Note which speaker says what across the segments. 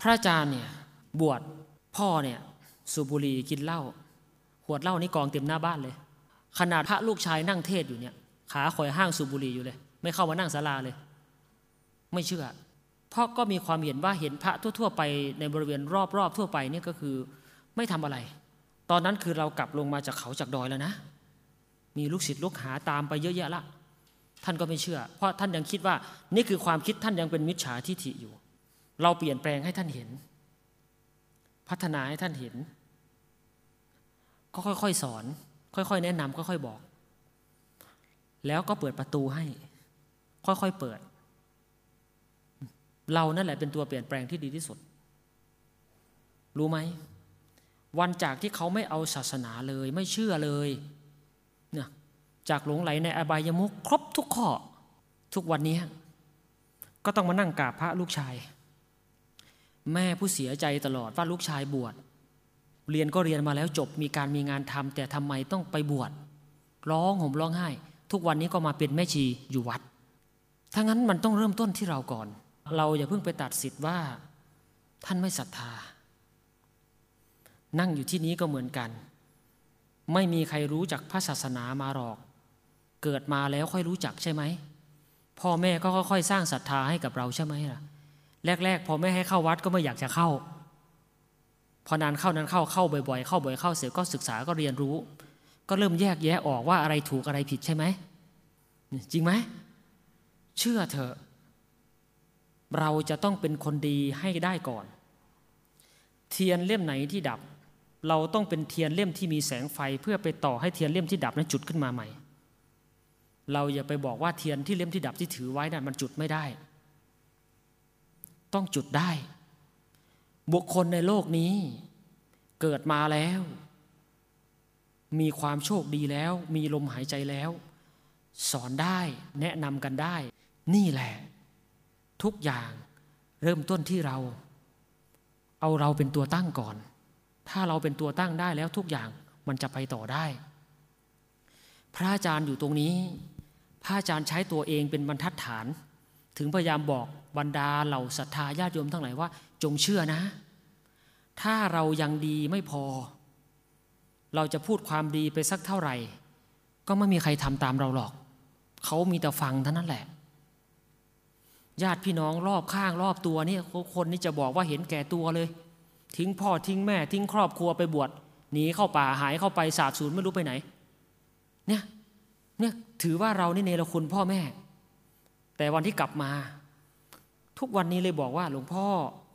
Speaker 1: พระอาจารย์เนี่ยบวชพ่อเนี่ยสูบบุหรี่กินเหล้าขวดเหล้านี่กองเต็มหน้าบ้านเลย ขนาดพระลูกชายนั่งเทศอยู่เนี่ย ขาคอยห้างสูบบุหรี่อยู่เลย ไม่เข้ามานั่งศาลาเลย ไม่เชื่อ เพราะก็มีความเห็นว่าเห็นพระทั่ว ๆ ไปในบริเวณรอบๆทั่วไปเนี่ยก็คือไม่ทำอะไร ตอนนั้นคือเรากลับลงมาจากเขาจากดอยแล้วนะ มีลูกศิษย์ลูกหาตามไปเยอะแยะละท่านก็ไม่เชื่อ เพราะท่านยังคิดว่านี่คือความคิดท่านยังเป็นมิจฉาทิฐิอยู่ เราเปลี่ยนแปลงให้ท่านเห็น พัฒนาให้ท่านเห็น ก็ค่อยๆสอน ค่อยๆแนะนำค่อยๆบอก แล้วก็เปิดประตูให้ ค่อยๆเปิด เรานั่นแหละเป็นตัวเปลี่ยนแปลงที่ดีที่สุด รู้ไหม วันจากที่เขาไม่เอาศาสนาเลยไม่เชื่อเลยเนี่ยจากหลงไหลในอบายมุขครบทุกข้อ ทุกวันนี้ ก็ต้องมานั่งกราบพระลูกชาย แม่ผู้เสียใจตลอดว่าลูกชายบวชเรียนก็เรียนมาแล้วจบมีการมีงานทำแต่ทำไมต้องไปบวชร้องห่มร้องไห้ ทุกวันนี้ก็มาเป็นแม่ชีอยู่วัดถ้างั้นมันต้องเริ่มต้นที่เราก่อน เราอย่าเพิ่งไปตัดสิทธิ์ว่า ท่านไม่ศรัทธา นั่งอยู่ที่นี้ก็เหมือนกัน ไม่มีใครรู้จักพระศาสนามาหรอก เกิดมาแล้วค่อยรู้จักใช่ไหมพ่อแม่ก็ค่อยๆสร้างศรัทธาให้กับเราใช่ไหมล่ะ แรก ๆ พอแม่ให้เข้าวัดก็ไม่อยากจะเข้า พอนานเข้านานเข้าเข้าบ่อยๆ เข้าบ่อยเข้าเสร็จก็ศึกษาก็เรียนรู้ ก็เริ่มแยกแยะออกว่าอะไรถูกอะไรผิดใช่ไหมจริงไหมเชื่อเถอะเราจะต้องเป็นคนดีให้ได้ก่อน เทียนเล่มไหนที่ดับ เราต้องเป็นเทียนเล่มที่มีแสงไฟเพื่อไปต่อให้เทียนเล่มที่ดับนั้นจุดขึ้นมาใหม่ เราอย่าไปบอกว่าเทียนที่เล่มที่ดับที่ถือไว้นั้นมันจุดไม่ได้ ต้องจุดได้ บุคคลในโลกนี้เกิดมาแล้ว มีความโชคดีแล้ว มีลมหายใจแล้ว สอนได้แนะนำกันได้ นี่แหละ ทุกอย่างเริ่มต้นที่เรา เอาเราเป็นตัวตั้งก่อน ถ้าเราเป็นตัวตั้งได้แล้วทุกอย่างมันจะไปต่อได้ พระอาจารย์อยู่ตรงนี้ พระอาจารย์ใช้ตัวเองเป็นบรรทัดฐาน ถึงพยายามบอกบรรดาเหล่าศรัทธาญาติโยมทั้งหลายว่า จงเชื่อนะ ถ้าเรายังดีไม่พอ เราจะพูดความดีไปสักเท่าไหร่ ก็ไม่มีใครทำตามเราหรอก เขามีแต่ฟังเท่านั้นแหละ ญาติพี่น้องรอบข้างรอบตัวนี่คนนี่จะบอกว่าเห็นแก่ตัวเลย ทิ้งพ่อทิ้งแม่ ทิ้งครอบครัวไปบวชหนีเข้าป่าหายเข้าไปสาบสูญไม่รู้ไปไหน เนี่ยเนี่ยถือว่าเรานี่เนรคุณพ่อแม่ แต่วันที่กลับมา ทุกวันนี้เลยบอกว่า หลวงพ่อ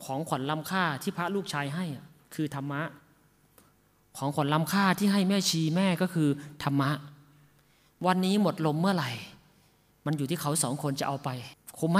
Speaker 1: ของขวัญล้ำค่าที่พระลูกชายให้คือธรรมะ ของขวัญล้ำค่าที่ให้แม่ชีแม่ก็คือธรรมะ วันนี้หมดลมเมื่อไหร่ มันอยู่ที่เขาสองคนจะเอาไป คุ้มไหม